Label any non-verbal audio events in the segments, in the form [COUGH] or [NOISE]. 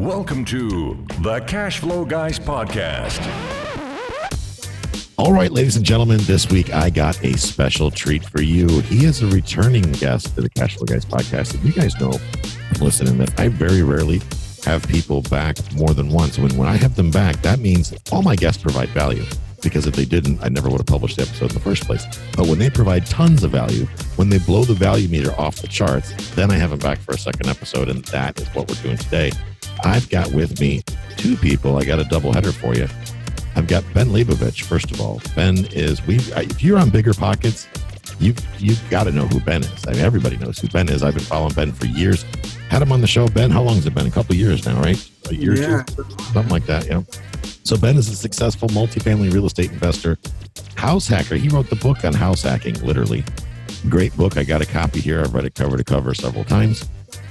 Welcome to the Cash Flow Guys podcast. All right, ladies and gentlemen, this week I got a special treat for you. He is a returning guest to the Cash Flow Guys podcast. And you guys know, listening, that I very rarely have people back more than once. When, when I have them back, that means all my guests provide value because if they didn't, I never would have published the episode in the first place. But when they provide tons of value, when they blow the value meter off the charts, then I have them back for a second episode. And that is what we're doing today. I've got with me two people. I got a double header for you. I've got Ben Leybovich. First of all, Ben is we. If you're on Bigger Pockets, you you've got to know who Ben is. I mean, everybody knows who Ben is. I've been following Ben for years. Had him on the show. Ben, how long has it been? A couple years now, right? A year, yeah. two, something like that. Yeah. So Ben is a successful multifamily real estate investor, house hacker. He wrote the book on house hacking, literally. Great book. I got a copy here. I've read it cover to cover several times.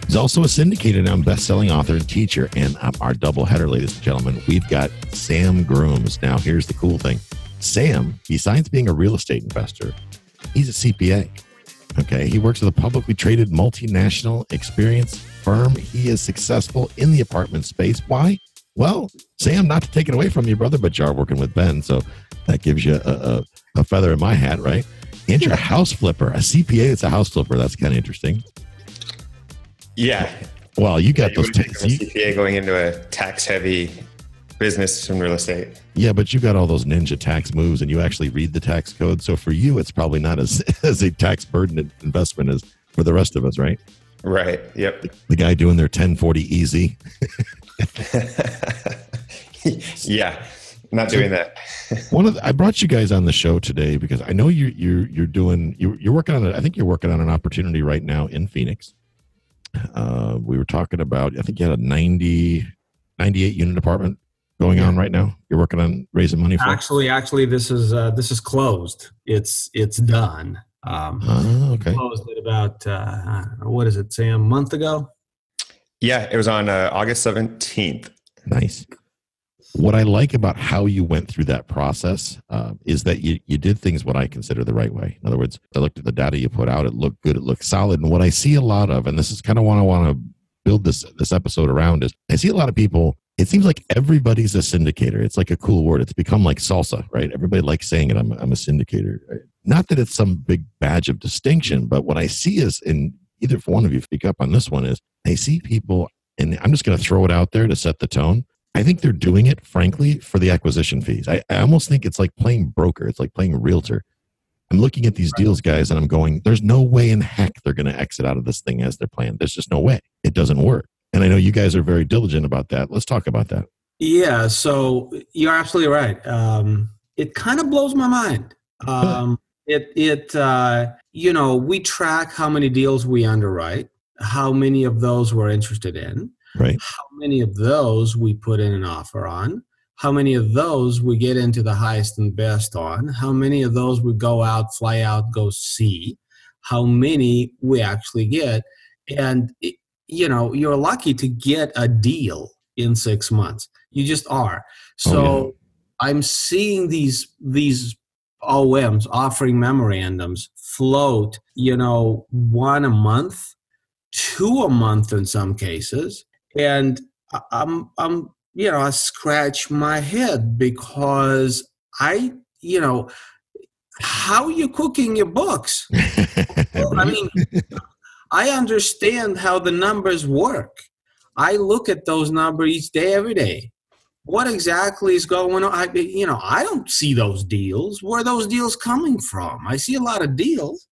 He's also a syndicated and best-selling author and teacher. And our double header, ladies and gentlemen, we've got Sam Grooms. Now, here's the cool thing. Sam, besides being a real estate investor, he's a CPA. Okay. He works with a publicly traded multinational experience firm. He is successful in the apartment space. Why? Well, Sam, not to take it away from you, brother, but you're working with Ben. So that gives you a, a, a feather in my hat, right? And you're a house flipper, a CPA that's a house flipper. That's kind of interesting. Yeah. Well, you got yeah, you those tax CPA going into a tax heavy business in real estate. Yeah, but you got all those ninja tax moves and you actually read the tax code. So for you, it's probably not as, [LAUGHS] as a tax burden investment as for the rest of us, right? Right. Yep. The, guy doing their 1040 easy. [LAUGHS] yeah. Not doing that. [LAUGHS] one of the, I brought you guys on the show today because I know you you you're doing you're, you're working on it. I think you're working on an opportunity right now in Phoenix uh, we were talking about, I think you had a 90, 98 unit apartment going on right now. You're working on raising money for. Actually, actually, this is uh, this is closed. It's it's done. Um, oh, okay. Closed it about uh, what is it, Sam? A month ago. Yeah, it was on uh, August seventeenth. Nice what I like about how you went through that process uh, is that you, you did things what I consider the right way. In other words, I looked at the data you put out; it looked good, it looked solid. And what I see a lot of, and this is kind of what I want to build this this episode around, is I see a lot of people. It seems like everybody's a syndicator. It's like a cool word. It's become like salsa, right? Everybody likes saying it. I'm, I'm a syndicator. Not that it's some big badge of distinction, but what I see is, in either one of you speak up on this one, is I see people, and I'm just going to throw it out there to set the tone I think they're doing it, frankly, for the acquisition fees. I, I almost think it's like playing broker. It's like playing realtor. I'm looking at these deals, guys, and I'm going, there's no way in heck they're going to exit out of this thing as their plan. There's just no way. It doesn't work. And I know you guys are very diligent about that. Let's talk about that. Yeah. So you're absolutely right. Um, it kind of blows my mind. Um, it, it, uh, you know, we track how many deals we underwrite, how many of those we're interested in. Right. How many of those we put in an offer on? How many of those we get into the highest and best on? How many of those we go out, fly out, go see? How many we actually get? And, you know, you're lucky to get a deal in six months. You just are. Oh, so oh, yeah. I'm seeing these, these OMs offering memorandums float, you know, one a month, two a month in some cases and I'm I'm you know I scratch my head because I you know how are you cooking your books? [LAUGHS] I mean, I understand how the numbers work. I look at those numbers each day, every day. What exactly is going on? I, you know, I don't see those deals. Where are those deals coming from? I see a lot of deals.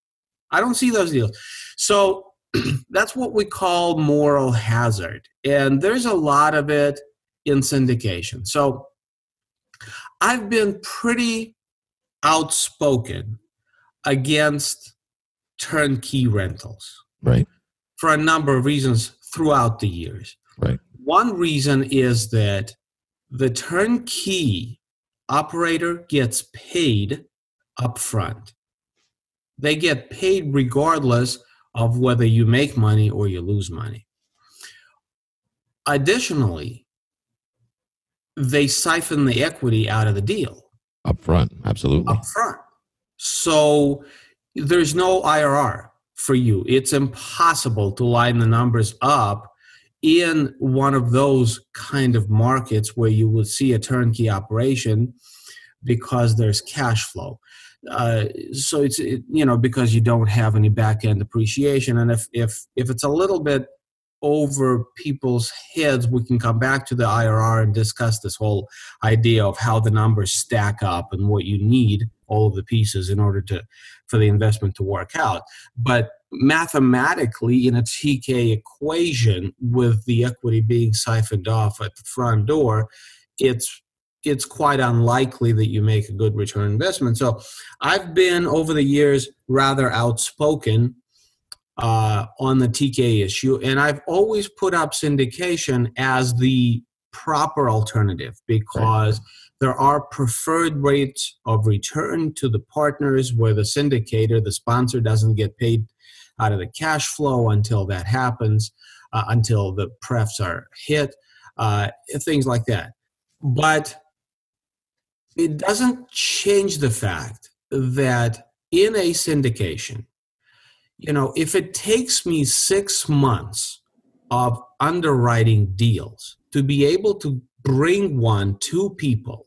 I don't see those deals. So [CLEARS THROAT] that's what we call moral hazard. And there's a lot of it in syndication. So I've been pretty outspoken against turnkey rentals. Right. For a number of reasons throughout the years. Right. One reason is that the turnkey operator gets paid upfront. They get paid regardless of whether you make money or you lose money. Additionally, they siphon the equity out of the deal. Up front, absolutely. Up front. So there's no IRR for you. It's impossible to line the numbers up in one of those kind of markets where you would see a turnkey operation because there's cash flow. Uh, so it's it, you know because you don't have any back end appreciation, and if if if it's a little bit over people's heads, we can come back to the IRR and discuss this whole idea of how the numbers stack up and what you need all of the pieces in order to for the investment to work out. But mathematically, in a TK equation, with the equity being siphoned off at the front door, it's it's quite unlikely that you make a good return investment. So I've been over the years rather outspoken uh, on the TK issue, and I've always put up syndication as the proper alternative because right. there are preferred rates of return to the partners where the syndicator, the sponsor, doesn't get paid out of the cash flow until that happens, uh, until the prefs are hit, uh, things like that. But it doesn't change the fact that in a syndication, you know, if it takes me six months of underwriting deals to be able to bring one to people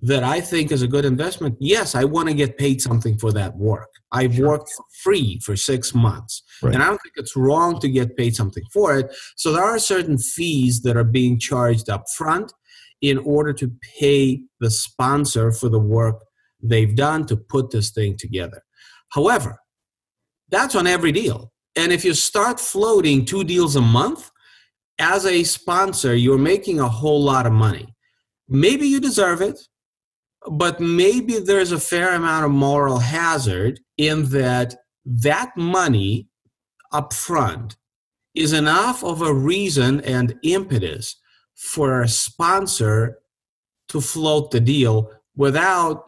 that I think is a good investment, yes, I want to get paid something for that work. I've sure. worked free for six months, right. and I don't think it's wrong to get paid something for it. So there are certain fees that are being charged up front in order to pay the sponsor for the work they've done to put this thing together. However, that's on every deal. And if you start floating two deals a month, as a sponsor, you're making a whole lot of money. Maybe you deserve it, but maybe there's a fair amount of moral hazard in that that money up front is enough of a reason and impetus for a sponsor to float the deal without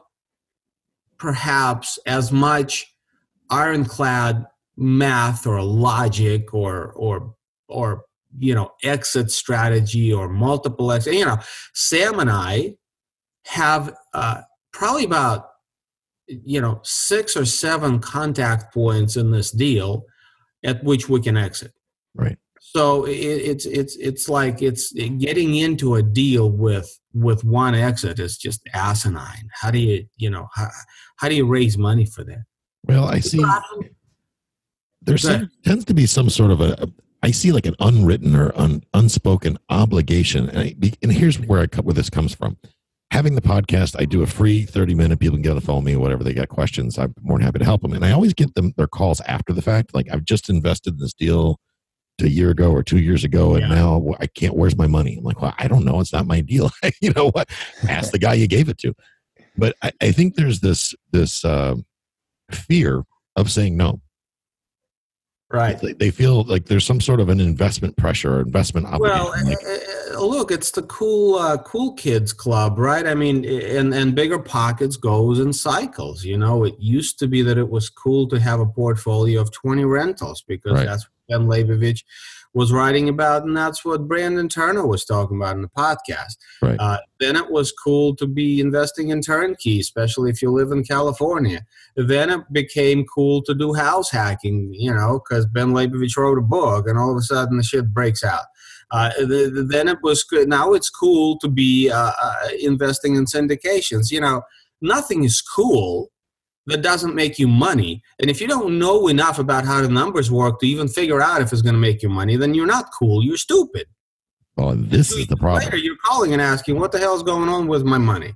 perhaps as much ironclad math or logic or or or you know exit strategy or multiple exit you know sam and i have uh, probably about you know six or seven contact points in this deal at which we can exit. Right so it, it's it's it's like it's getting into a deal with with one exit is just asinine how do you you know how, how do you raise money for that well i see there tends to be some sort of a I see like an unwritten or un, unspoken obligation, and, I, and here's where I cut where this comes from having the podcast, I do a free 30 minute. People can get on the phone with me, whatever they got questions. I'm more than happy to help them. And I always get them their calls after the fact. Like I've just invested in this deal a year ago or two years ago, and yeah. now I can't. Where's my money? I'm like, well, I don't know. It's not my deal. [LAUGHS] you know what? Ask the guy you gave it to. But I, I think there's this this uh, fear of saying no. Right. They, they, feel like there's some sort of an investment pressure or investment obligation. Well, like, uh, look, it's the cool uh, cool kids club, right? I mean, and and bigger pockets goes in cycles. You know, it used to be that it was cool to have a portfolio of 20 rentals because right. that's Ben Leybovich was writing about, and that's what Brandon Turner was talking about in the podcast. Right. Uh, then it was cool to be investing in turnkey, especially if you live in California. Then it became cool to do house hacking, you know, because Ben Leybovich wrote a book, and all of a sudden the shit breaks out. Uh, the, the, then it was good. Now it's cool to be uh, uh investing in syndications. You know, nothing is cool that doesn't make you money. And if you don't know enough about how the numbers work to even figure out if it's going to make you money, then you're not cool. You're stupid. Oh, this is the problem. Later, you're calling and asking, "What the hell is going on with my money?"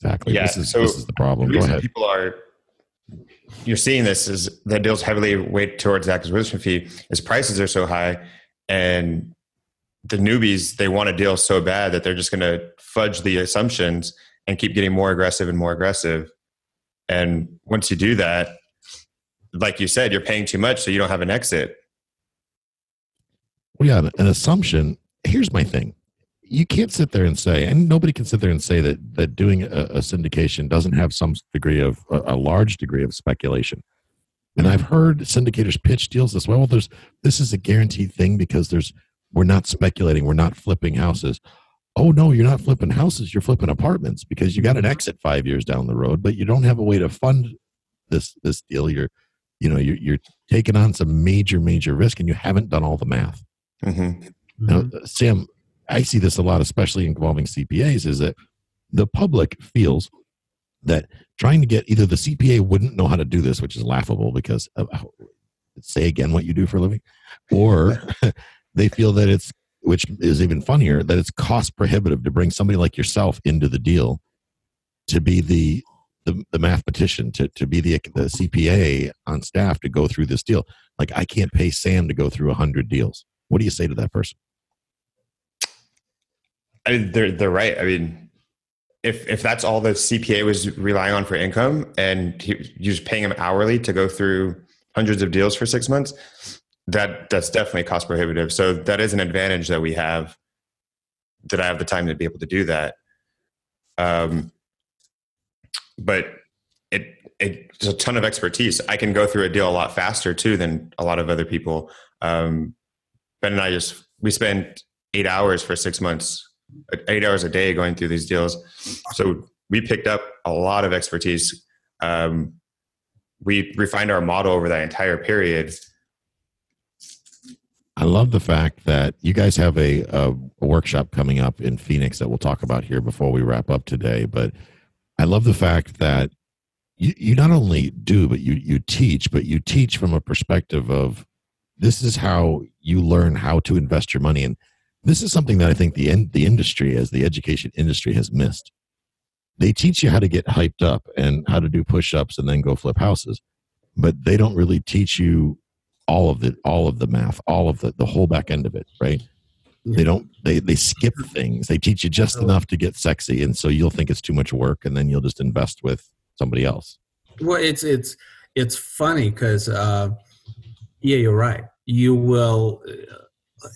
Exactly. Yeah. This is, so this is the problem. Go ahead. People are. You're seeing this is that deals heavily weight towards acquisition fee. As prices are so high, and the newbies they want a deal so bad that they're just going to fudge the assumptions and keep getting more aggressive and more aggressive and once you do that, like you said, you're paying too much, so you don't have an exit. Well, yeah, an assumption. Here's my thing. You can't sit there and say, and nobody can sit there and say that that doing a, a syndication doesn't have some degree of a, a, large degree of speculation. And I've heard syndicators pitch deals this way. Well, there's this is a guaranteed thing because there's we're not speculating, we're not flipping houses oh no you're not flipping houses you're flipping apartments because you got an exit five years down the road but you don't have a way to fund this this deal you're you know you're, you're taking on some major major risk and you haven't done all the math Mhm. Now, Mhm. Sam, I see this a lot, especially involving CPAs, is that the public feels that trying to get either the CPA wouldn't know how to do this, which is laughable because of, how- say again what you do for a living, or [LAUGHS] they feel that it's, which is even funnier, that it's cost prohibitive to bring somebody like yourself into the deal to be the the, the mathematician to, to be the, the CPA on staff to go through this deal. Like I can't pay Sam to go through a hundred deals. What do you say to that person? I mean, they're they're right. I mean, if if that's all the CPA was relying on for income, and he, you're just paying him hourly to go through hundreds of deals for six months, that that's definitely cost prohibitive. So that is an advantage that we have. That I have the time to be able to do that. Um, but it it's a ton of expertise. I can go through a deal a lot faster too than a lot of other people. Um, ben and I just we spent eight hours for six months eight hours a day going through these deals. So we picked up a lot of expertise. Um, we refined our model over that entire period. I love the fact that you guys have a, a, a workshop coming up in Phoenix that we'll talk about here before we wrap up today. But I love the fact that you, you not only do, but you, you teach, but you teach from a perspective of this is how you learn how to invest your money. And this is something that I think the in, the industry, as the education industry, has missed. They teach you how to get hyped up and how to do push-ups and then go flip houses, but they don't really teach you all of the all of the math, all of the the whole back end of it, right? They don't they they skip things. They teach you just enough to get sexy, and so you'll think it's too much work, and then you'll just invest with somebody else. Well, it's it's it's funny because uh, yeah, you're right. You will, uh,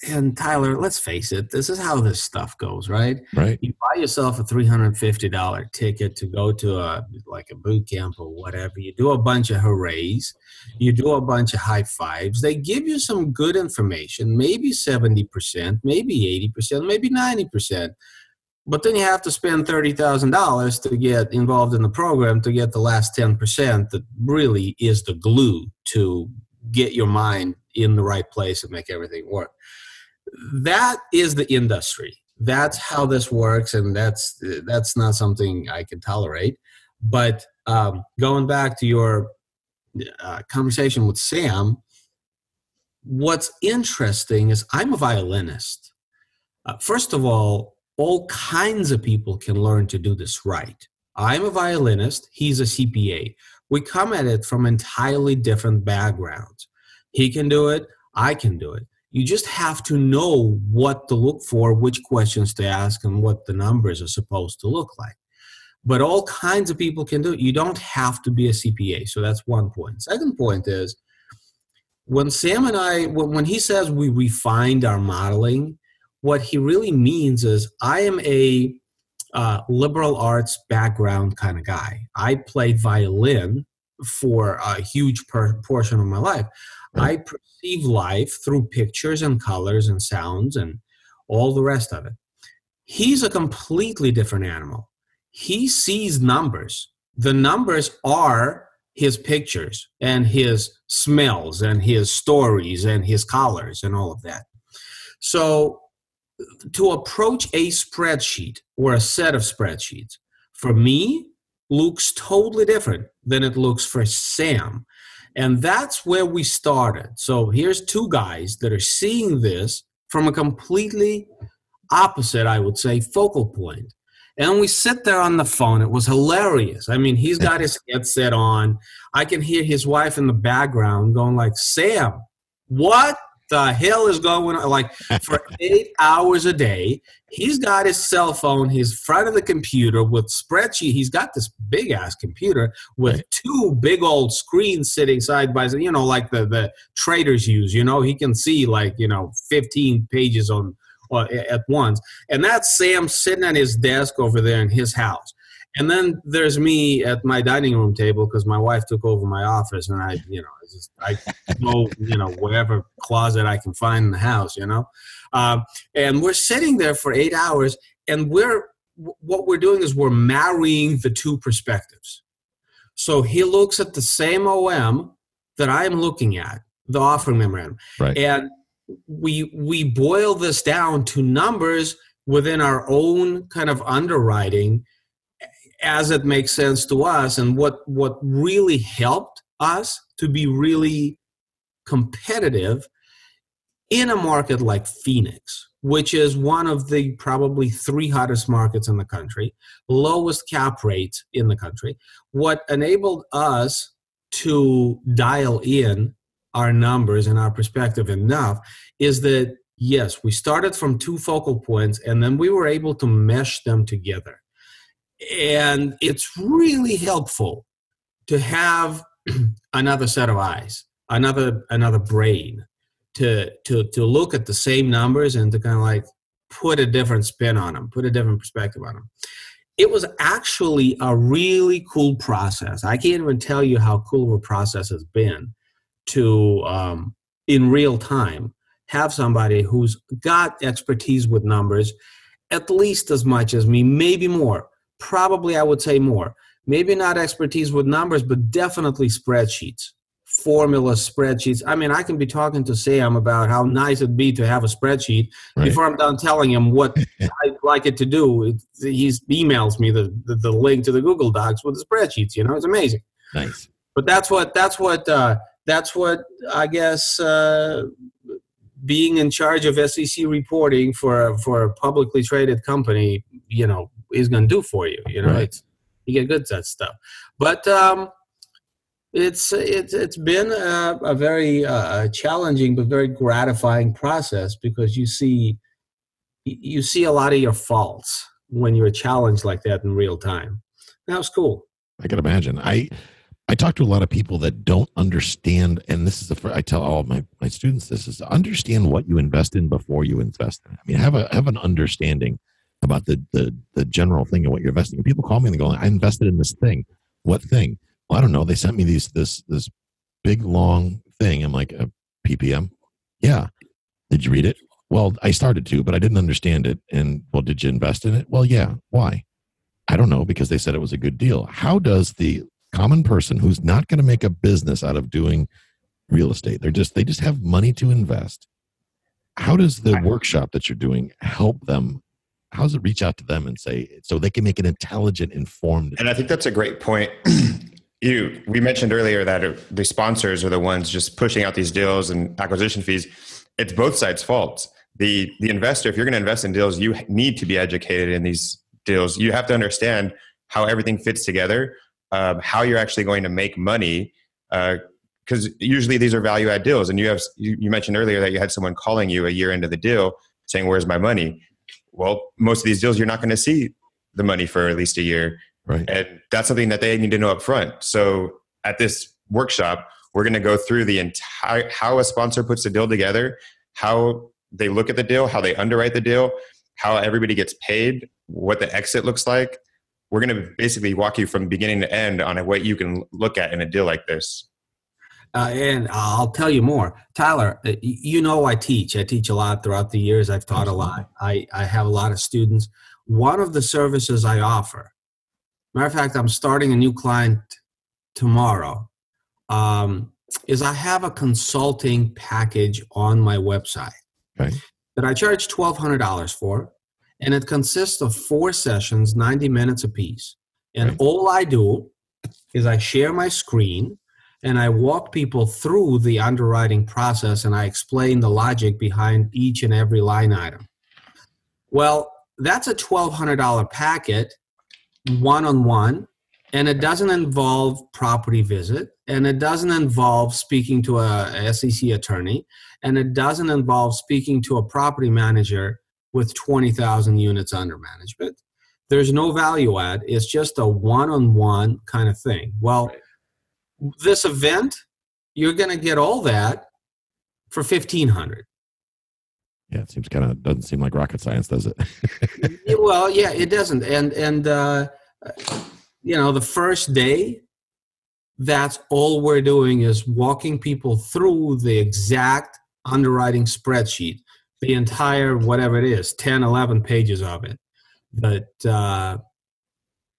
and Tyler, let's face it, this is how this stuff goes, right? Right? You buy yourself a three hundred fifty dollar ticket to go to a like a boot camp or whatever. You do a bunch of hoorays, you do a bunch of high fives. They give you some good information, maybe seventy percent, maybe eighty percent, maybe ninety percent. But then you have to spend thirty thousand dollars to get involved in the program to get the last ten percent that really is the glue to get your mind in the right place and make everything work. That is the industry. That's how this works, and that's that's not something I can tolerate. But um, going back to your uh, conversation with Sam, what's interesting is I'm a violinist. Uh, first of all, all kinds of people can learn to do this right. I'm a violinist, he's a CPA. We come at it from entirely different backgrounds. He can do it, I can do it. You just have to know what to look for, which questions to ask, and what the numbers are supposed to look like. But all kinds of people can do it. You don't have to be a CPA. So that's one point. Second point is when Sam and I, when he says we refined our modeling, what he really means is I am a uh, liberal arts background kind of guy. I played violin for a huge per- portion of my life. I perceive life through pictures and colors and sounds and all the rest of it. He's a completely different animal. He sees numbers. The numbers are his pictures and his smells and his stories and his colors and all of that. So to approach a spreadsheet or a set of spreadsheets for me looks totally different than it looks for Sam. And that's where we started. So here's two guys that are seeing this from a completely opposite, I would say, focal point. And we sit there on the phone. It was hilarious. I mean, he's got his headset on. I can hear his wife in the background going like, Sam, what the hell is going on? Like for [LAUGHS] eight hours a day, he's got his cell phone, he's front of the computer with spreadsheet. He's got this big ass computer with Right. two big old screens sitting side by side, you know, like the, the traders use, you know, he can see like, you know, 15 pages on at once. And that's Sam sitting at his desk over there in his house. And then there's me at my dining room table because my wife took over my office, and I, you know, I just I go, you know, whatever closet I can find in the house, you know. Um, and we're sitting there for eight hours, and we're what we're doing is we're marrying the two perspectives. So he looks at the same OM that I'm looking at, the offering memorandum, Right. and we we boil this down to numbers within our own kind of underwriting as it makes sense to us and what what really helped us to be really competitive in a market like Phoenix which is one of the probably three hottest markets in the country lowest cap rates in the country. What enabled us to dial in our numbers and our perspective enough is that yes we started from two focal points and then we were able to mesh them together and it's really helpful to have [CLEARS THROAT] another set of eyes another another brain to to to look at the same numbers and to kind of like put a different spin on them put a different perspective on them it was actually a really cool process. I can't even tell you how cool of a process has been to um, in real time have somebody who's got expertise with numbers at least as much as me maybe more probably I would say more. Maybe not expertise with numbers, but definitely spreadsheets, formula spreadsheets. I mean, I can be talking to Sam about how nice it'd be to have a spreadsheet right. before I'm done telling him what [LAUGHS] I'd like it to do. he emails me the, the, the, link to the Google Docs with the spreadsheets. You know, it's amazing. Nice. But that's what that's what uh, that's what I guess uh, being in charge of SEC reporting for for a publicly traded company, you know, is going to do for you. You know, right. it's you get good at that stuff. But um, it's it's it's been a, a very uh, challenging but very gratifying process because you see you see a lot of your faults when you're challenged like that in real time. That was cool. I can imagine. I I talk to a lot of people that don't understand, and this is the first, I tell all my, my students this is understand what you invest in before you invest in. I mean, have a have an understanding about the, the, the general thing of what you're investing. And people call me and they go, I invested in this thing. What thing? Well, I don't know. They sent me these, this, this big long thing. I'm like, a PPM? Yeah. Did you read it? Well, I started to, but I didn't understand it. And well, did you invest in it? Well, yeah. Why? I don't know because they said it was a good deal. How does the common person who's not going to make a business out of doing real estate, they're just, they just have money to invest. How does the workshop that you're doing help them how does it reach out to them and say so they can make an intelligent informed and i think that's a great point. [CLEARS THROAT] You we mentioned earlier that the sponsors are the ones just pushing out these deals and acquisition fees. It's both sides fault the the investor if you're going to invest in deals you need to be educated in these deals. You have to understand how everything fits together um, how you're actually going to make money because uh, usually these are value add deals. And you have you mentioned earlier that you had someone calling you a year into the deal saying where's my money well, most of these deals you're not going to see the money for at least a year. Right. And that's something that they need to know up front. So at this workshop, we're going to go through the entire how a sponsor puts the deal together, how they look at the deal, how they underwrite the deal, how everybody gets paid, what the exit looks like. We're going to basically walk you from beginning to end on what you can look at in a deal like this. Uh, and I'll tell you more. Tyler, uh, you know I teach. I teach a lot throughout the years. I've taught a lot. I, I have a lot of students. One of the services I offer, matter of fact, I'm starting a new client tomorrow, um, is I have a consulting package on my website okay. that I charge $1,200 for. And it consists of four sessions, 90 minutes apiece. And all I do is I share my screen and I walk people through the underwriting process and I explain the logic behind each and every line item. Well, that's a $1,200 packet, one on one, and it doesn't involve property visit, and it doesn't involve speaking to a SEC attorney, and it doesn't involve speaking to a property manager with 20,000 units under management. There's no value add, it's just a one on one kind of thing. Well, right this event, you're going to get all that for 1500 yeah it seems kind of doesn't seem like rocket science does it? [LAUGHS] Well yeah it doesn't and and uh, you know the first day that's all we're doing is walking people through the exact underwriting spreadsheet the entire whatever it is 10 11 pages of it that uh,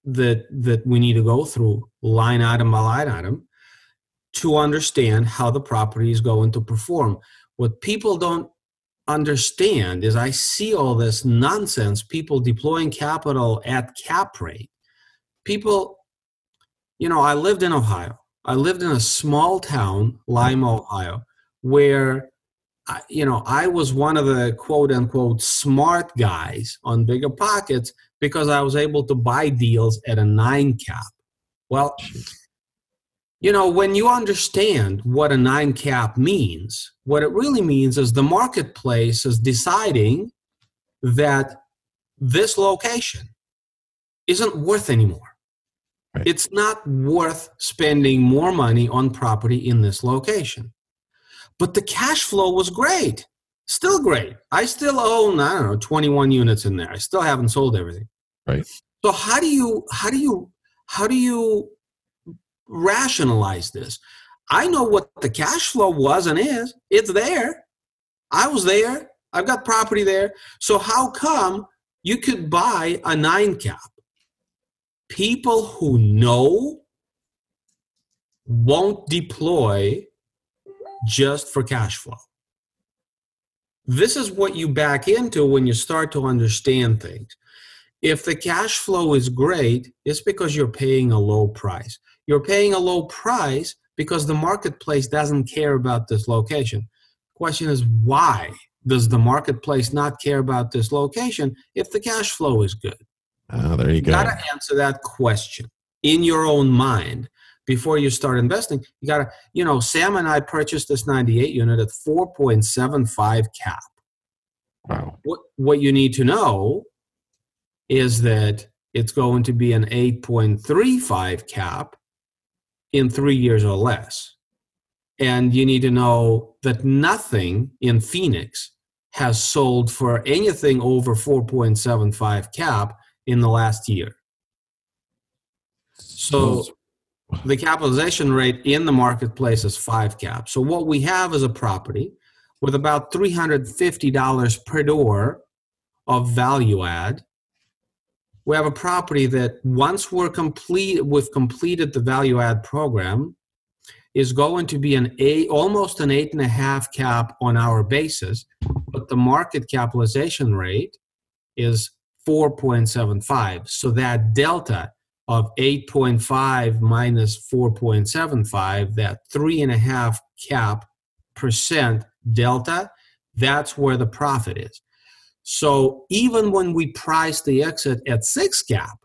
that that we need to go through line item by line item to understand how the property is going to perform. What people don't understand is I see all this nonsense, people deploying capital at cap rate. People, you know, I lived in Ohio. I lived in a small town, Lima, Ohio, where I, you know, I was one of the quote unquote smart guys on bigger pockets because I was able to buy deals at a nine cap. Well, you know, when you understand what a nine cap means, what it really means is the marketplace is deciding that this location isn't worth anymore. Right. It's not worth spending more money on property in this location. But the cash flow was great, still great. I still own, I don't know, 21 units in there. I still haven't sold everything. Right. So how do you how do you how do you rationalize this? I know what the cash flow was and is. It's there. I was there. I've got property there. So how come you could buy a nine cap? People who know won't deploy just for cash flow. This is what you back into when you start to understand things. If the cash flow is great, it's because you're paying a low price. You're paying a low price because the marketplace doesn't care about this location. Question is why does the marketplace not care about this location if the cash flow is good? Oh, there you go. You got to answer that question in your own mind before you start investing. You got to, you know, Sam and I purchased this 98 unit at 4.75 cap. Wow. What, what you need to know is that it's going to be an 8.35 cap in three years or less. And you need to know that nothing in Phoenix has sold for anything over 4.75 cap in the last year. So the capitalization rate in the marketplace is five cap. So what we have is a property with about $350 per door of value add we have a property that once we're complete we've completed the value add program is going to be an eight almost an eight and a half cap on our basis but the market capitalization rate is 4.75 so that delta of 8.5 minus 4.75 that three and a half cap percent delta that's where the profit is so even when we price the exit at six cap,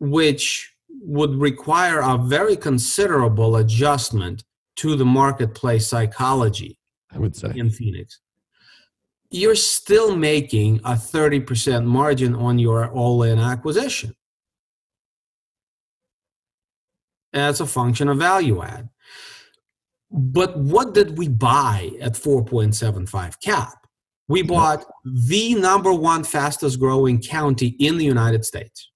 which would require a very considerable adjustment to the marketplace psychology, I would say in Phoenix, you're still making a 30% margin on your all-in acquisition. As a function of value add. But what did we buy at 4.75 cap? We bought the number one fastest growing county in the United States.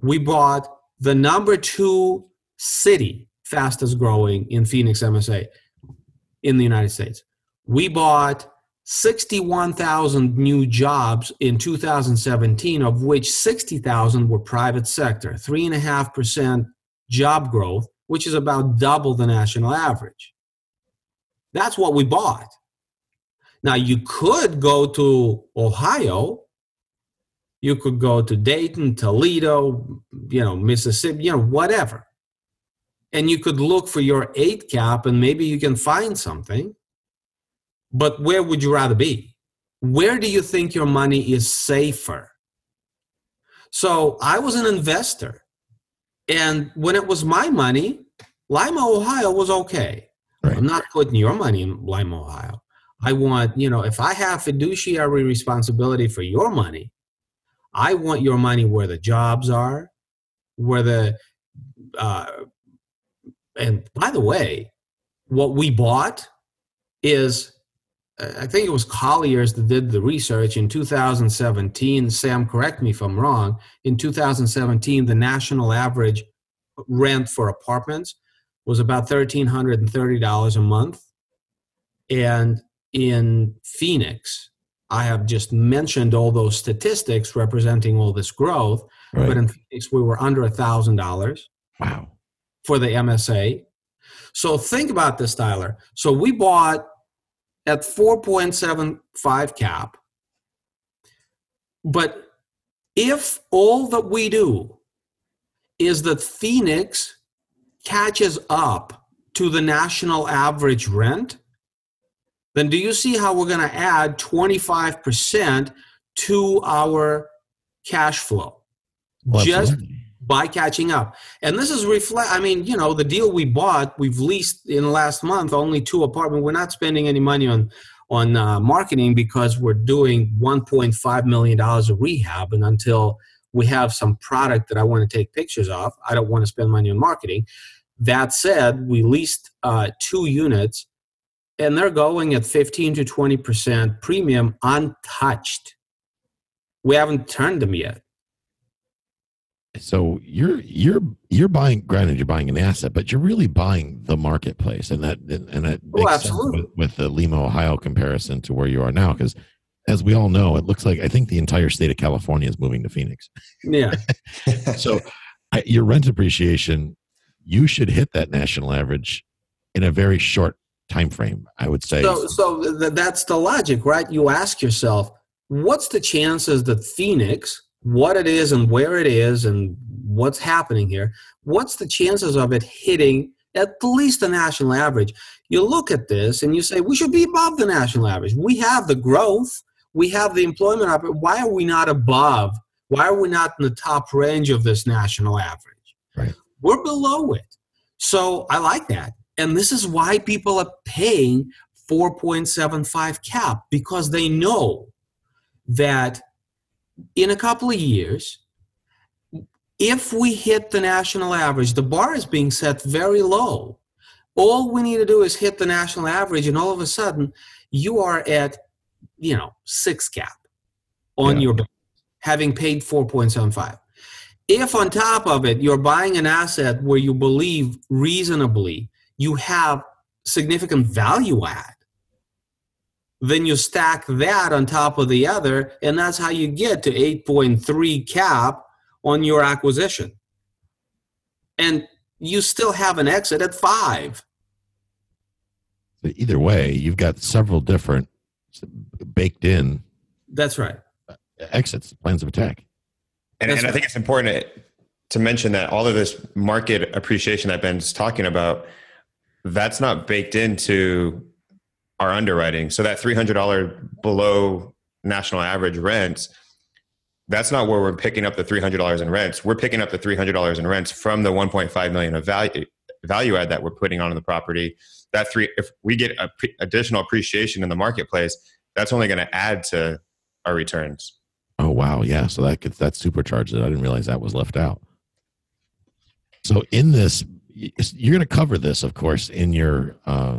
We bought the number two city fastest growing in Phoenix MSA in the United States. We bought 61,000 new jobs in 2017, of which 60,000 were private sector, 3.5% job growth, which is about double the national average. That's what we bought. Now, you could go to Ohio, you could go to Dayton, Toledo, you know, Mississippi, you know, whatever. And you could look for your eight cap and maybe you can find something. But where would you rather be? Where do you think your money is safer? So I was an investor. And when it was my money, Lima, Ohio was okay. Right. I'm not putting your money in Lima, Ohio. I want, you know, if I have fiduciary responsibility for your money, I want your money where the jobs are, where the, uh, and by the way, what we bought is, I think it was Colliers that did the research in 2017. Sam, correct me if I'm wrong. In 2017, the national average rent for apartments was about $1,330 a month. And in Phoenix, I have just mentioned all those statistics representing all this growth, right. but in Phoenix we were under a thousand dollars. Wow. For the MSA. So think about this, Tyler. So we bought at 4.75 cap. But if all that we do is that Phoenix catches up to the national average rent, then do you see how we're going to add 25% to our cash flow Well, just absolutely. by catching up? And this is reflect. I mean, you know, the deal we bought, we've leased in the last month only two apartments. We're not spending any money on on uh, marketing because we're doing 1.5 million dollars of rehab, and until we have some product that I want to take pictures of, I don't want to spend money on marketing. That said, we leased uh, two units and they're going at 15 to 20% premium untouched. We haven't turned them yet. So you're you're you're buying. Granted, you're buying an asset, but you're really buying the marketplace, and that and that Oh, makes sense absolutely. with, with the Lima, Ohio comparison to where you are now. Because as we all know, it looks like I think the entire state of California is moving to Phoenix. Yeah. [LAUGHS] So I, your rent appreciation, you should hit that national average in a very short time frame. I would say. So, so th- that's the logic, right? You ask yourself, what's the chances that Phoenix, what it is and where it is and what's happening here, what's the chances of it hitting at least the national average? You look at this and you say, we should be above the national average. We have the growth, we have the employment. Why are we not above? Why are we not in the top range of this national average? Right. We're below it. So I like that. And this is why people are paying 4.75 cap because they know that in a couple of years, if we hit the national average, the bar is being set very low. All we need to do is hit the national average, and all of a sudden, you are at, you know, six cap on Yeah. your having paid 4.75. If on top of it, you're buying an asset where you believe reasonably you have significant value add, then you stack that on top of the other, and that's how you get to 8.3 cap on your acquisition. And you still have an exit at five. But either way, you've got several different baked in That's right. Uh, exits, plans of attack. And, That's and I think it's important to, to mention that all of this market appreciation that Ben's talking about, that's not baked into our underwriting. So that $300 below national average rents, that's not where we're picking up the $300 in rents. We're picking up the $300 in rents from the 1.5 million of value value add that we're putting on the property. That three, if we get a pre- additional appreciation in the marketplace, that's only going to add to our returns. Oh wow, yeah. So that gets that supercharged it. I didn't realize that was left out. So in this, you're going to cover this, of course, in your uh,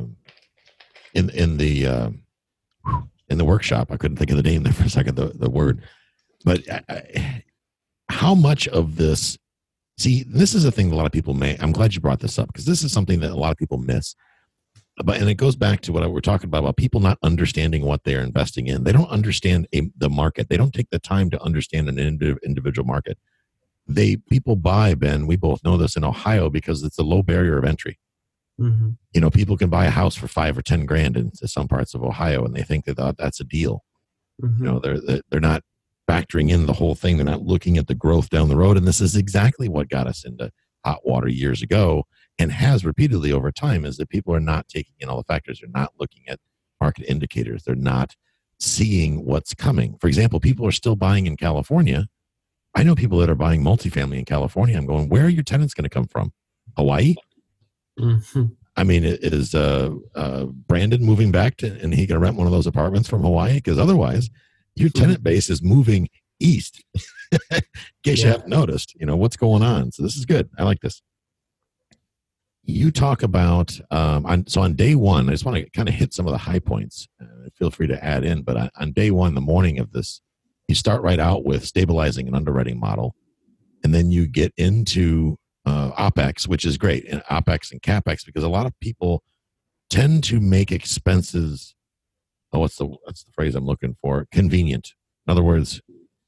in in the uh, in the workshop. I couldn't think of the name there for a second. The the word, but I, I, how much of this? See, this is a thing a lot of people may. I'm glad you brought this up because this is something that a lot of people miss. But and it goes back to what we're talking about about people not understanding what they're investing in. They don't understand a, the market. They don't take the time to understand an indi- individual market. They people buy Ben. We both know this in Ohio because it's a low barrier of entry. Mm-hmm. You know, people can buy a house for five or ten grand in some parts of Ohio, and they think that that- that's a deal. Mm-hmm. You know, they're they're- they're not factoring in the whole thing. They're not looking at the growth down the road. And this is exactly what got us into hot water years ago and has repeatedly over time is that people are not taking in all the factors. They're not looking at market indicators. They're not seeing what's coming. For example, people are still buying in California. I know people that are buying multifamily in California. I'm going, where are your tenants going to come from? Hawaii? Mm-hmm. I mean, is uh, uh, Brandon moving back to, and he can rent one of those apartments from Hawaii because otherwise, your tenant base is moving east. [LAUGHS] In case you haven't noticed, you know what's going on. So this is good. I like this. You talk about um, on so on day one. I just want to kind of hit some of the high points. Uh, feel free to add in, but on, on day one, the morning of this, you start right out with stabilizing an underwriting model, and then you get into uh, OPEX, which is great, and OPEX and CAPEX, because a lot of people tend to make expenses. Oh, what's the what's the phrase I'm looking for? Convenient. In other words,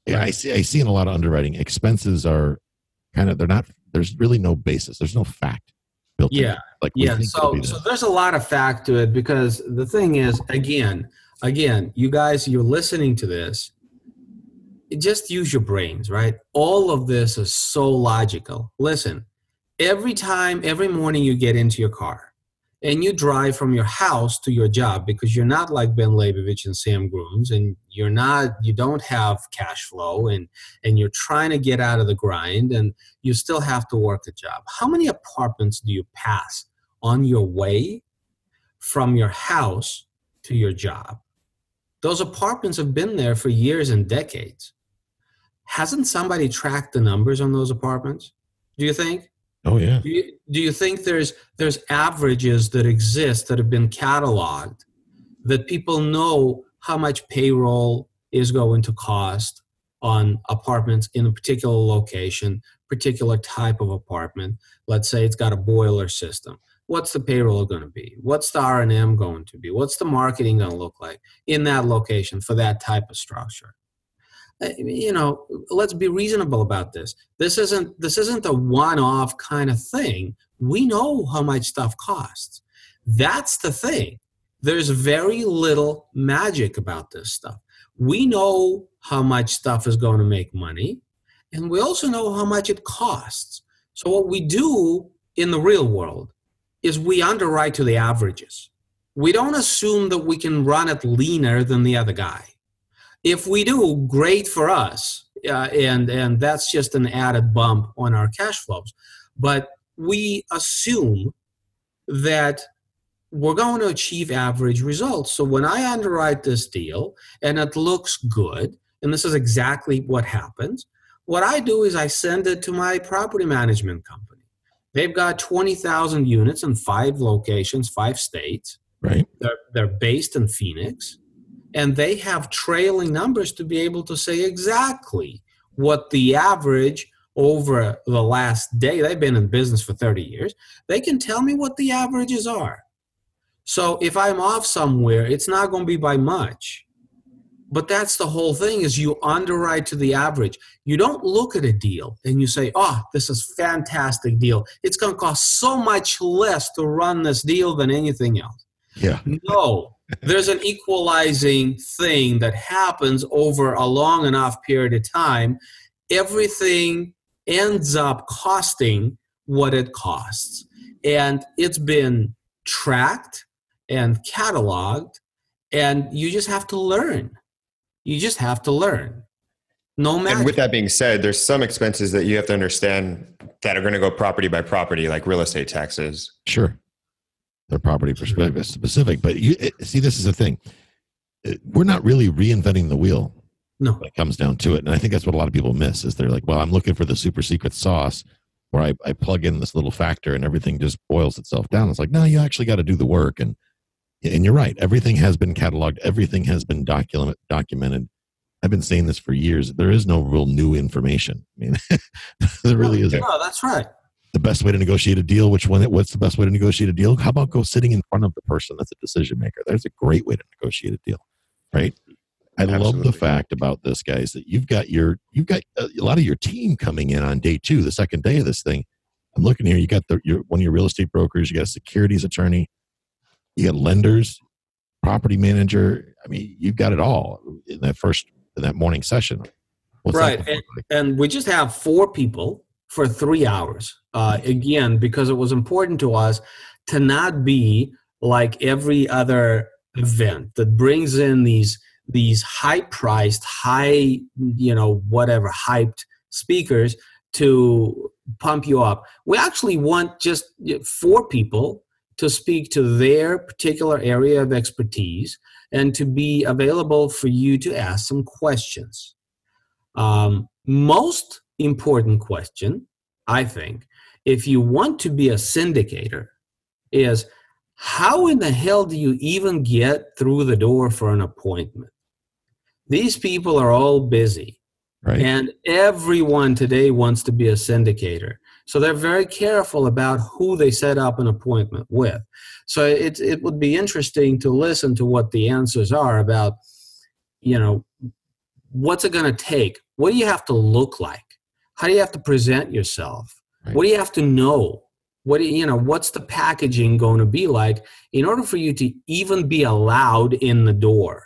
yeah, I see I see in a lot of underwriting expenses are kind of they're not. There's really no basis. There's no fact built in. Yeah. like yeah so so there's a lot of fact to it because the thing is again again you guys you're listening to this just use your brains right all of this is so logical listen every time every morning you get into your car and you drive from your house to your job because you're not like Ben Leybovich and Sam Grooms and you're not you don't have cash flow and and you're trying to get out of the grind and you still have to work a job. How many apartments do you pass on your way from your house to your job? Those apartments have been there for years and decades. Hasn't somebody tracked the numbers on those apartments? Do you think? oh yeah Do you, do you think there's there's averages that exist that have been cataloged that people know how much payroll is going to cost on apartments in a particular location, particular type of apartment? Let's say it's got a boiler system. What's the payroll going to be? What's the R&M going to be? What's the marketing going to look like in that location for that type of structure? Uh, You know, let's be reasonable about this. This isn't this isn't a one-off kind of thing. We know how much stuff costs. That's the thing. There's very little magic about this stuff. We know how much stuff is going to make money and we also know how much it costs. So what we do in the real world is we underwrite to the averages. We don't assume that we can run it leaner than the other guy if we do great for us. Uh, and and that's just an added bump on our cash flows. But we assume that we're going to achieve average results. So when i underwrite this deal and it looks good and this is exactly what happens what i do is i send it to my property management company. They've got 20000 units in five locations five states. Right. They're, they're based in Phoenix, and they have trailing numbers to be able to say exactly what the average over the last day, they've been in business for 30 years, they can tell me what the averages are. So if I'm off somewhere, it's not going to be by much. But that's the whole thing is you underwrite to the average. You don't look at a deal and you say, "Oh, this is fantastic deal. It's going to cost so much less to run this deal than anything else." yeah No, there's an equalizing thing that happens over a long enough period of time. Everything ends up costing what it costs. And it's been tracked and cataloged, and you just have to learn. You just have to learn. No matter. And with that being said, there's some expenses that you have to understand that are going to go property by property, like real estate taxes. Sure. They're property perspective specific, but you it- see, this is the thing. It- We're not really reinventing the wheel no. when it comes down to it, and I think that's what a lot of people miss. Is they're like, "Well, I'm looking for the super secret sauce, where I, I plug in this little factor and everything just boils itself down." It's like, no, you actually got to do the work, and and you're right. Everything has been cataloged. Everything has been document documented. I've been saying this for years. There is no real new information. I mean, [LAUGHS] there really isn't. No, that's right. The best way to negotiate a deal which one what's the best way to negotiate a deal? How about go sitting in front of the person that's a decision maker? There's a great way to negotiate a deal right? I love the fact about this guys that you've got your you've got a, a lot of your team coming in on day two the second day of this thing. I'm looking here you got the your one of your real estate brokers you got a securities attorney you got lenders property manager. I mean you've got it all in that first in that morning session. What's Right, like? and we just have four people for three hours. Uh, again, because it was important to us to not be like every other event that brings in these these high priced, high you know whatever hyped speakers to pump you up. We actually want just four people to speak to their particular area of expertise and to be available for you to ask some questions. Um, most important question, I think, if you want to be a syndicator, is how in the hell do you even get through the door for an appointment? These people are all busy, right and everyone today wants to be a syndicator. So they're very careful about who they set up an appointment with. So it, it would be interesting to listen to what the answers are about, you know, what's it going to take? What do you have to look like? How do you have to present yourself? Right. What do you have to know? what do you know what's the packaging going to be like in order for you to even be allowed in the door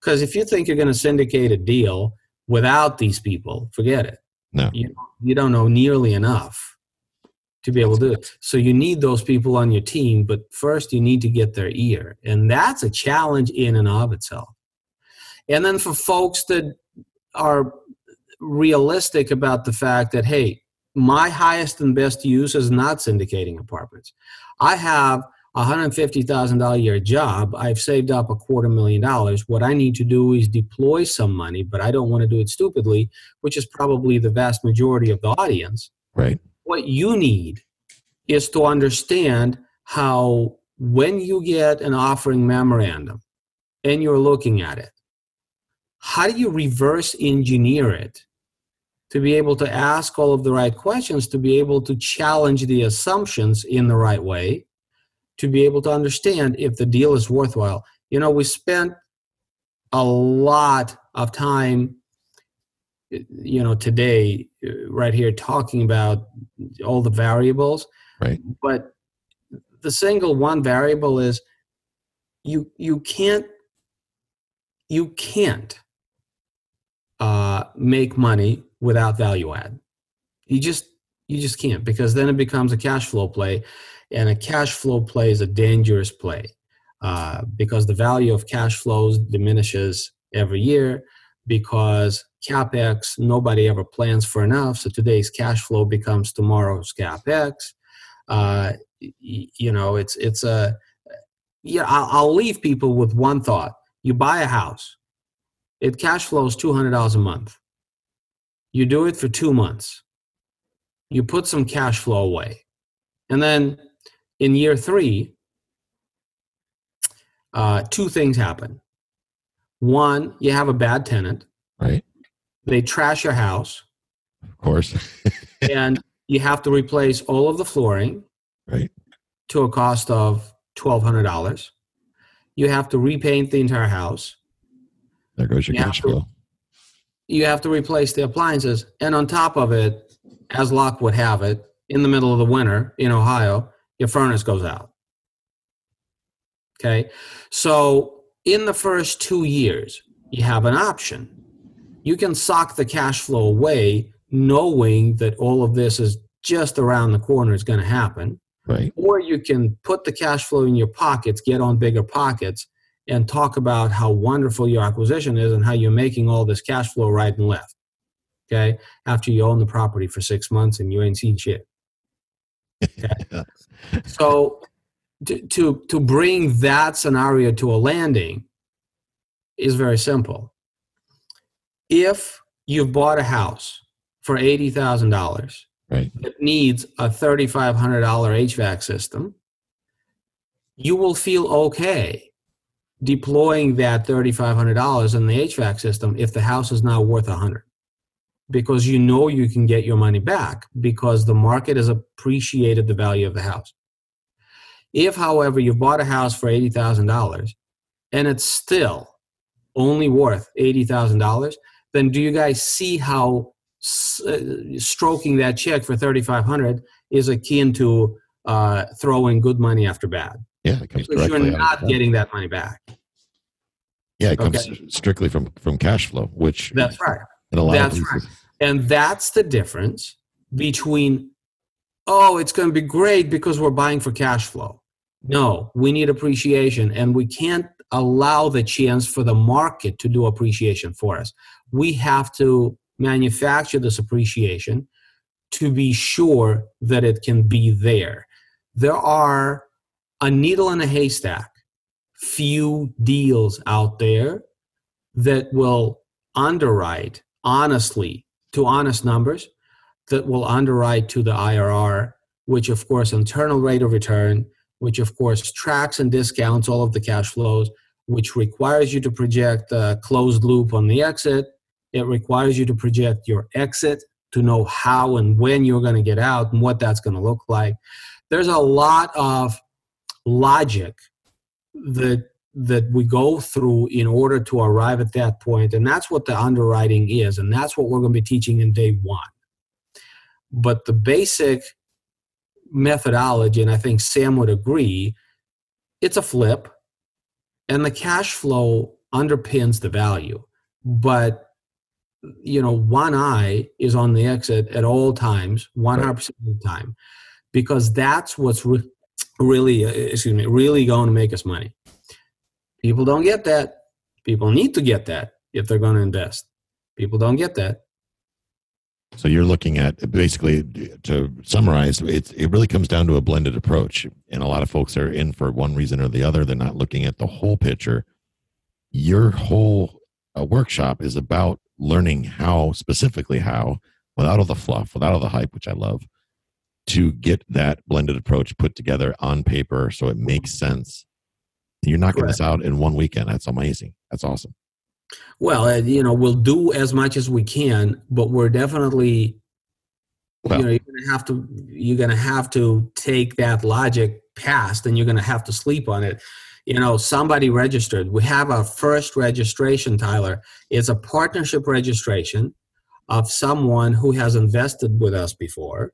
because if you think you're going to syndicate a deal without these people forget it No. you, you don't know nearly enough to be able to do it so you need those people on your team but first you need to get their ear and that's a challenge in and of itself and then for folks that are realistic about the fact that hey my highest and best use is not syndicating apartments i have a $150,000 a year job. I've saved up a quarter million dollars. What I need to do is deploy some money, but I don't want to do it stupidly, which is probably the vast majority of the audience. Right. What you need is to understand how, when you get an offering memorandum and you're looking at it, how do you reverse engineer it to be able to ask all of the right questions, to be able to challenge the assumptions in the right way? to be able to understand if the deal is worthwhile. You know, we spent a lot of time, you know, today, uh, right here, talking about all the variables. Right. But the single one variable is you you can't you can't uh, make money without value add. You just you just can't because then it becomes a cash flow play and a cash flow play is a dangerous play uh, because the value of cash flows diminishes every year because capex nobody ever plans for enough. So today's cash flow becomes tomorrow's capex. Uh, you know it's it's a yeah I'll, I'll leave people with one thought. You buy a house it cash flows $200 a month you do it for two months you put some cash flow away and then in year three, uh, two things happen. One, you have a bad tenant. Right. They trash your house, Of course. [LAUGHS] and you have to replace all of the flooring right. to a cost of twelve hundred dollars. You have to repaint the entire house. There goes your You cash to- flow. You have to replace the appliances, and on top of it, as luck would have it, in the middle of the winter in Ohio, your furnace goes out. Okay, so in the first two years, you have an option. You can sock the cash flow away, knowing that all of this is just around the corner, is going to happen. Right. Or you can put the cash flow in your pockets, get on bigger pockets, and talk about how wonderful your acquisition is and how you're making all this cash flow right and left. Okay, after you own the property for six months and you ain't seen shit. Okay. [LAUGHS] So to, to to bring that scenario to a landing is very simple. If you've bought a house for eighty thousand dollars Right. that needs a thirty five hundred dollar HVAC system, you will feel okay deploying that thirty five hundred dollars in the HVAC system if the house is now worth a hundred because you know you can get your money back because the market has appreciated the value of the house. If, however, you've bought a house for $80,000 and it's still only worth $80,000, then do you guys see how uh, stroking that check for 3500 is akin to uh, throwing good money after bad? Yeah. It comes Because you're directly of not getting that money back. Yeah. It comes Okay. strictly from, from cash flow, which That's right. in a lot That's right. And that's the difference between, oh, it's going to be great because we're buying for cash flow. No, we need appreciation, and we can't allow the chance for the market to do appreciation for us. We have to manufacture this appreciation to be sure that it can be there. There are a needle in a haystack, few deals out there that will underwrite honestly to honest numbers that will underwrite to the IRR, which of course internal rate of return, which of course tracks and discounts all of the cash flows, which requires you to project a closed loop on the exit. It requires you to project your exit to know how and when you're going to get out and what that's going to look like. There's a lot of logic that that we go through in order to arrive at that point and that's what the underwriting is and that's what we're going to be teaching in day one but the basic methodology, and I think Sam would agree, it's a flip, and the cash flow underpins the value. But you know, one eye is on the exit at all times, 100% of the time, because that's what's re- really, uh, excuse me, really going to make us money. People don't get that. People need to get that if they're going to invest. People don't get that. So you're looking at basically to summarize, it it really comes down to a blended approach, and a lot of folks are in for one reason or the other. They're not looking at the whole picture. Your whole uh, workshop is about learning how, specifically how, without all the fluff, without all the hype, which I love, to get that blended approach put together on paper so it makes sense. You're knocking this out in one weekend. That's amazing. That's awesome. Well, uh, you know, we'll do as much as we can, but we're definitely, Well- you know, you're gonna have to you're gonna have to take that logic past, and you're gonna have to sleep on it. You know, somebody registered. We have our first registration, Tyler. It's a partnership registration of someone who has invested with us before,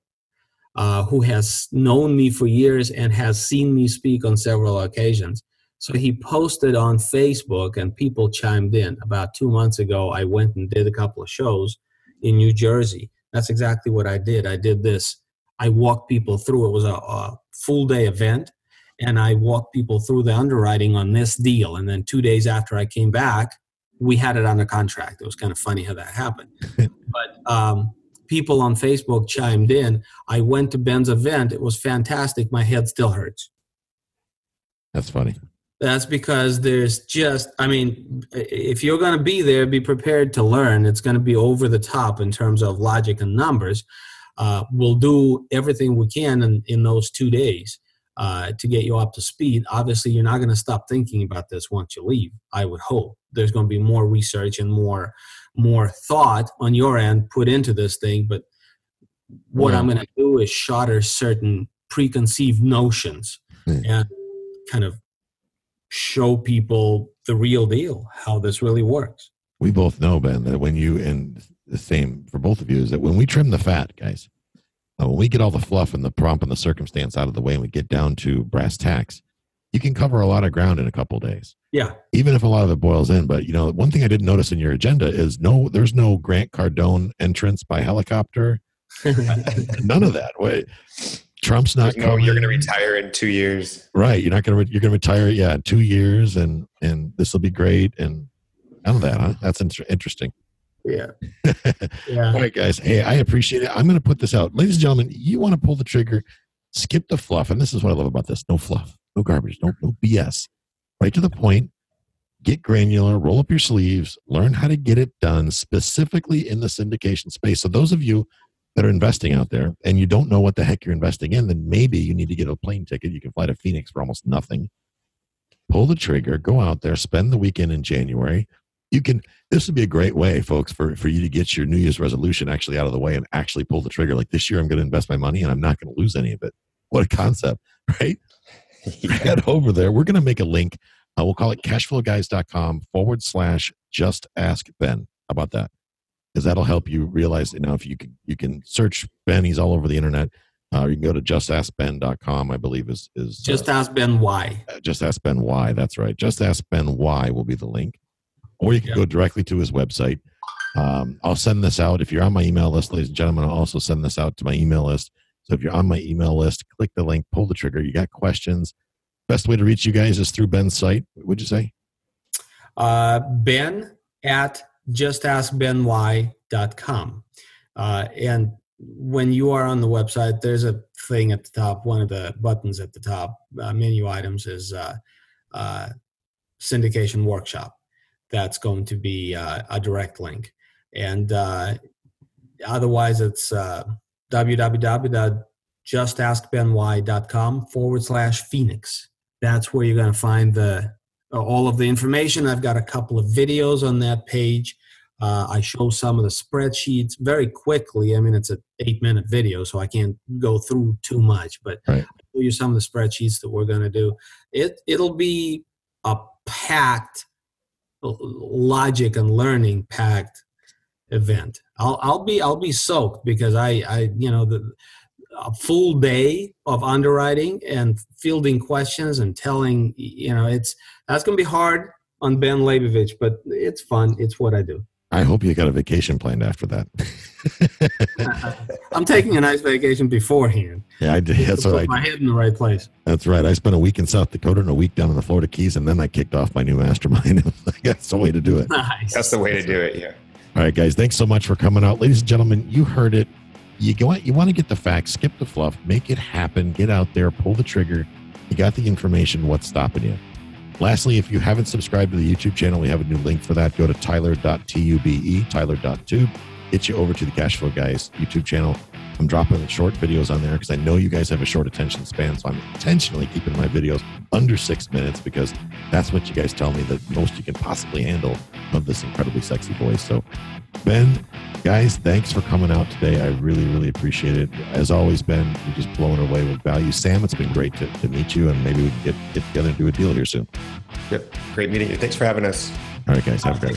uh, who has known me for years and has seen me speak on several occasions. So he posted on Facebook and people chimed in. About two months ago, I went and did a couple of shows in New Jersey. That's exactly what I did. I did this. I walked people through. It was a, a full day event, and I walked people through the underwriting on this deal. And then two days after I came back, we had it under contract. It was kind of funny how that happened. [LAUGHS] but um, people on Facebook chimed in. I went to Ben's event. It was fantastic. My head still hurts. That's funny. That's because there's just, I mean, if you're going to be there, be prepared to learn. It's going to be over the top in terms of logic and numbers. Uh, we'll do everything we can in, in those two days uh, to get you up to speed. Obviously, you're not going to stop thinking about this once you leave. I would hope there's going to be more research and more more thought on your end put into this thing. But what Yeah. I'm going to do is shatter certain preconceived notions Hmm. and kind of show people the real deal, how this really works. we both know ben that when you and the same for both of you is that when we trim the fat guys uh, when we get all the fluff and the prompt and the circumstance out of the way and we get down to brass tacks you can cover a lot of ground in a couple days. Yeah. even if a lot of it boils in but you know one thing i didn't notice in your agenda is no there's no grant cardone entrance by helicopter. [LAUGHS] None of that. Wait. Trump's not no, you're going to retire in two years. right. You're not gonna re- you're gonna retire yeah in two years and and this will be great and none of that huh? That's inter- interesting [LAUGHS] yeah. All Yeah. right, guys. Hey, I appreciate it. I'm going to put this out. Ladies and gentlemen, you want to pull the trigger, skip the fluff. And this is what I love about this no fluff, no garbage, no, no BS. Right to the point. Get granular, roll up your sleeves, learn how to get it done specifically in the syndication space. So, those of you that are investing out there and you don't know what the heck you're investing in, then maybe you need to get a plane ticket. You can fly to Phoenix for almost nothing. Pull the trigger, go out there, spend the weekend in January. You can this would be a great way, folks, for, for you to get your New Year's resolution actually out of the way and actually pull the trigger. Like this year, I'm going to invest my money and I'm not going to lose any of it. What a concept, [LAUGHS] right? [LAUGHS] Head over there. We're going to make a link. Uh, we'll call it cashflowguys.com forward slash just ask Ben. How about that? Because that'll help you realize that now if you can, you can search Ben, he's all over the internet. Uh, you can go to justaskben.com, I believe is, is Just uh, ask Ben why. uh, just ask Ben why. That's right. Just ask Ben why will be the link, or you can go directly to his website. Um, I'll send this out if you're on my email list, ladies and gentlemen. I'll also send this out to my email list. So if you're on my email list, click the link, pull the trigger. You got questions. Best way to reach you guys is through Ben's site. What'd you say? Uh, ben at justaskbenwhy.com. Uh, and when you are on the website, there's a thing at the top, one of the buttons at the top, uh, menu items is uh, uh, syndication workshop. That's going to be uh, a direct link. And uh, otherwise, it's uh, www.justaskbenwhy.com forward slash Phoenix. That's where you're going to find the all of the information. I've got a couple of videos on that page. Uh, I show some of the spreadsheets very quickly. I mean, it's an eight minute video, so I can't go through too much, but Right. I'll show you some of the spreadsheets that we're going to do. It, it'll be a packed logic and learning packed event. I'll, I'll be I'll be soaked because I I you know the a full day of underwriting and fielding questions and telling you know it's that's going to be hard on ben Leybovich but it's fun it's what i do I hope you got a vacation planned after that. [LAUGHS] i'm taking a nice vacation beforehand yeah, I did. That's to what put I my head in the right place That's right. I spent a week in South Dakota and a week down in the Florida Keys, and then I kicked off my new mastermind. [LAUGHS] That's the way to do it. nice That's the way to do it. Yeah. All right, guys. Thanks so much for coming out, ladies and gentlemen. You heard it. You go. You want to get the facts, skip the fluff, make it happen. Get out there, pull the trigger. You got the information. What's stopping you? Lastly, if you haven't subscribed to the YouTube channel, we have a new link for that. Go to tyler.tube, tyler.tube. Get you over to the Cashflow Guys YouTube channel. I'm dropping short videos on there because I know you guys have a short attention span. So I'm intentionally keeping my videos under six minutes because that's what you guys tell me that most you can possibly handle of this incredibly sexy voice. So, Ben, guys, thanks for coming out today. I really, really appreciate it. As always, Ben, you're just blowing away with value. Sam, it's been great to, to meet you, and maybe we can get, get together and do a deal here soon. Yep. Great meeting you. Thanks for having us. All right, guys, have a great